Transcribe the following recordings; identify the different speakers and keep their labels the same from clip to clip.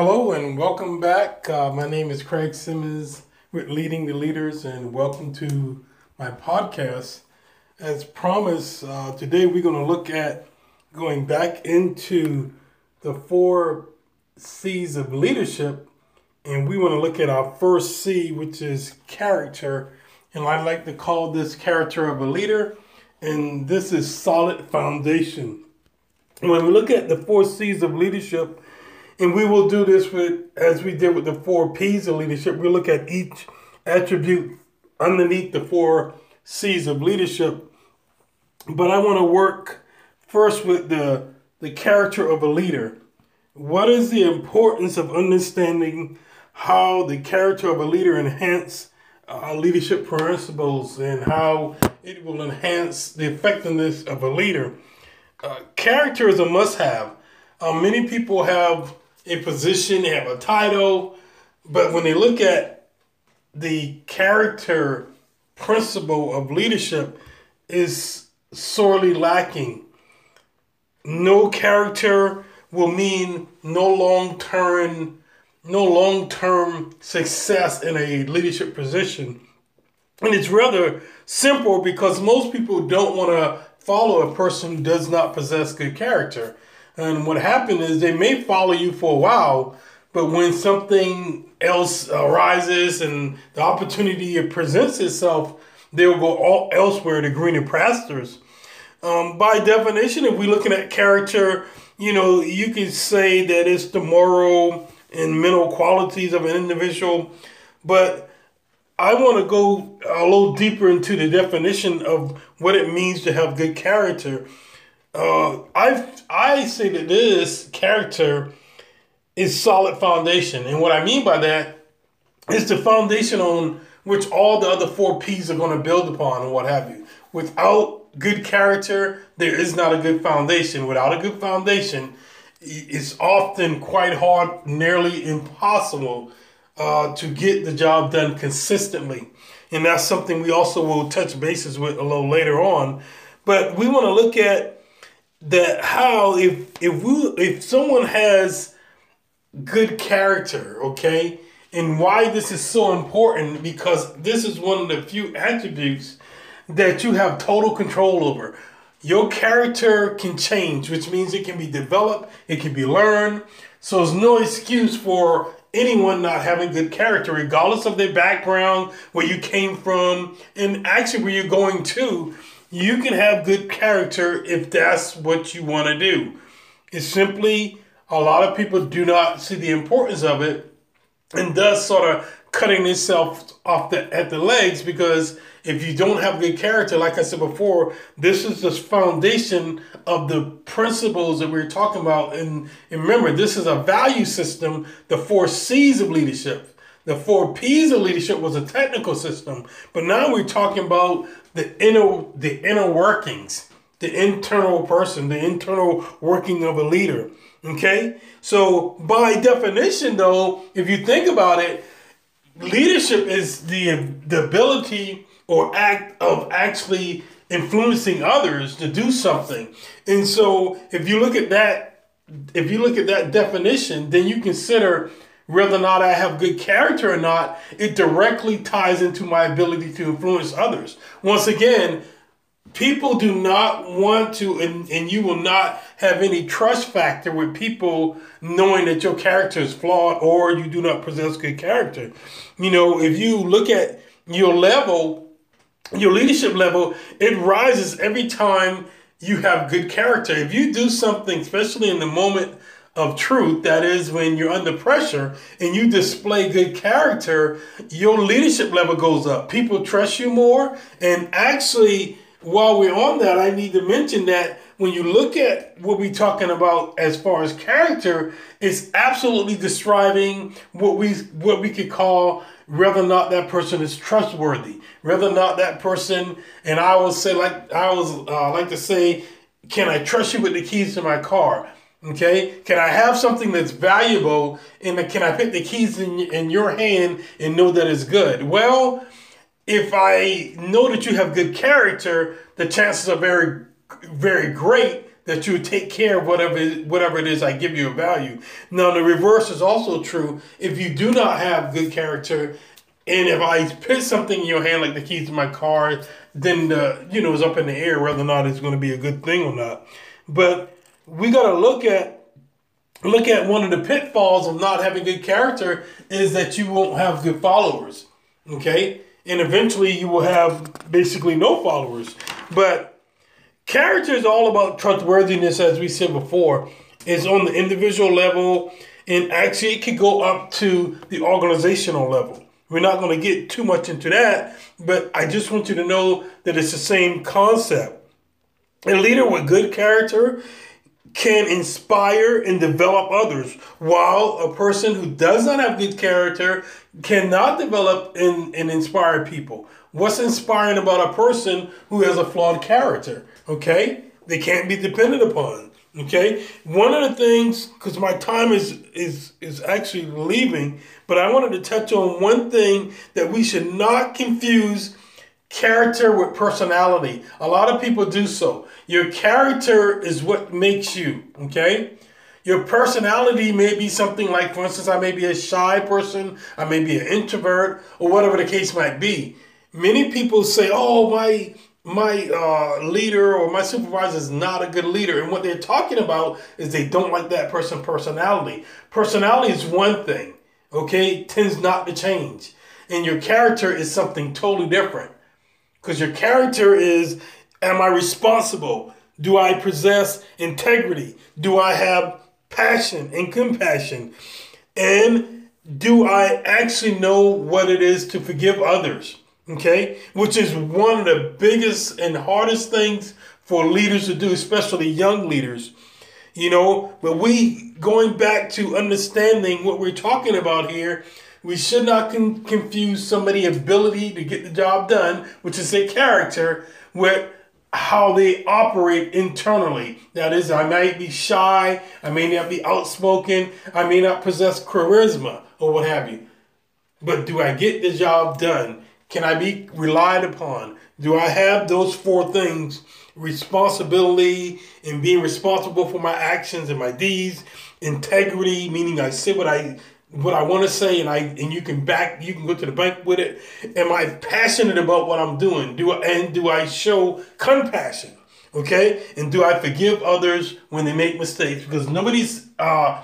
Speaker 1: Hello and welcome back. Uh, my name is Craig Simmons with Leading the Leaders, and welcome to my podcast. As promised, uh, today we're going to look at going back into the four C's of leadership, and we want to look at our first C, which is character. And I like to call this character of a leader, and this is solid foundation. When we look at the four C's of leadership, and we will do this with, as we did with the four P's of leadership. We look at each attribute underneath the four C's of leadership. But I want to work first with the, the character of a leader. What is the importance of understanding how the character of a leader enhance uh, leadership principles and how it will enhance the effectiveness of a leader? Uh, character is a must-have. Uh, many people have a position, they have a title, but when they look at the character principle of leadership is sorely lacking. No character will mean no long term no long term success in a leadership position. And it's rather simple because most people don't want to follow a person who does not possess good character. And what happened is they may follow you for a while, but when something else arises and the opportunity presents itself, they'll go all elsewhere to greener pastures. Um, by definition, if we're looking at character, you know, you could say that it's the moral and mental qualities of an individual, but I want to go a little deeper into the definition of what it means to have good character. Uh, I I say that this character is solid foundation, and what I mean by that is the foundation on which all the other four P's are going to build upon, and what have you. Without good character, there is not a good foundation. Without a good foundation, it's often quite hard, nearly impossible, uh, to get the job done consistently. And that's something we also will touch bases with a little later on. But we want to look at that how if if we if someone has good character, okay, and why this is so important because this is one of the few attributes that you have total control over. Your character can change, which means it can be developed, it can be learned. So there's no excuse for anyone not having good character, regardless of their background, where you came from, and actually where you're going to you can have good character if that's what you want to do. It's simply a lot of people do not see the importance of it and thus sort of cutting themselves off the at the legs because if you don't have good character, like I said before, this is the foundation of the principles that we we're talking about. And, and remember, this is a value system, the four C's of leadership. The four P's of leadership was a technical system, but now we're talking about the inner the inner workings, the internal person, the internal working of a leader. Okay? So by definition though, if you think about it, leadership is the the ability or act of actually influencing others to do something. And so if you look at that if you look at that definition, then you consider whether or not I have good character or not, it directly ties into my ability to influence others. Once again, people do not want to, and, and you will not have any trust factor with people knowing that your character is flawed or you do not possess good character. You know, if you look at your level, your leadership level, it rises every time you have good character. If you do something, especially in the moment of truth, that is when you're under pressure and you display good character, your leadership level goes up. People trust you more. And actually, while we're on that, I need to mention that when you look at what we're talking about as far as character, it's absolutely describing what we what we could call whether or not that person is trustworthy, whether or not that person, and I will say like I was uh, like to say, can I trust you with the keys to my car? Okay, can I have something that's valuable and can I put the keys in, in your hand and know that it's good? Well, if I know that you have good character, the chances are very, very great that you take care of whatever whatever it is I give you a value. Now the reverse is also true. If you do not have good character, and if I put something in your hand like the keys to my car, then the you know it's up in the air whether or not it's going to be a good thing or not. But we got to look at look at one of the pitfalls of not having good character is that you won't have good followers. Okay? And eventually you will have basically no followers. But character is all about trustworthiness, as we said before. It's on the individual level, and actually it could go up to the organizational level. We're not going to get too much into that, but I just want you to know that it's the same concept. A leader with good character can inspire and develop others, while a person who does not have good character cannot develop and, and inspire people. What's inspiring about a person who has a flawed character? Okay? They can't be depended upon. Okay? One of the things, because my time is is is actually leaving, but I wanted to touch on one thing that we should not confuse character with personality. A lot of people do so. Your character is what makes you, okay? Your personality may be something like, for instance, I may be a shy person, I may be an introvert, or whatever the case might be. Many people say, oh, my my uh, leader or my supervisor is not a good leader. And what they're talking about is they don't like that person personality. Personality is one thing, okay? tends not to change. And your character is something totally different. Because your character is am I responsible? Do I possess integrity? Do I have passion and compassion? And do I actually know what it is to forgive others? Okay, which is one of the biggest and hardest things for leaders to do, especially young leaders. You know, but we going back to understanding what we're talking about here we should not con- confuse somebody's ability to get the job done, which is their character, with how they operate internally. That is, I might be shy, I may not be outspoken, I may not possess charisma or what have you. But do I get the job done? Can I be relied upon? Do I have those four things responsibility and being responsible for my actions and my deeds, integrity, meaning I say what I what I want to say and I and you can back you can go to the bank with it. Am I passionate about what I'm doing? Do I, and do I show compassion? Okay? And do I forgive others when they make mistakes? Because nobody's uh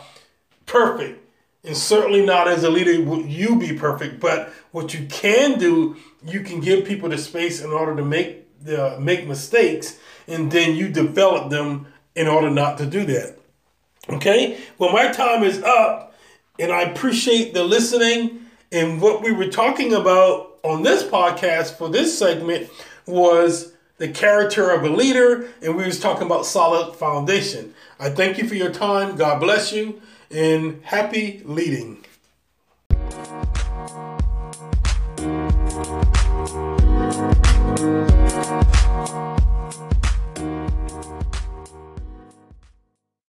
Speaker 1: perfect. And certainly not as a leader would you be perfect, but what you can do, you can give people the space in order to make the make mistakes and then you develop them in order not to do that. Okay? Well, my time is up. And I appreciate the listening. And what we were talking about on this podcast for this segment was the character of a leader, and we was talking about solid foundation. I thank you for your time. God bless you, and happy leading.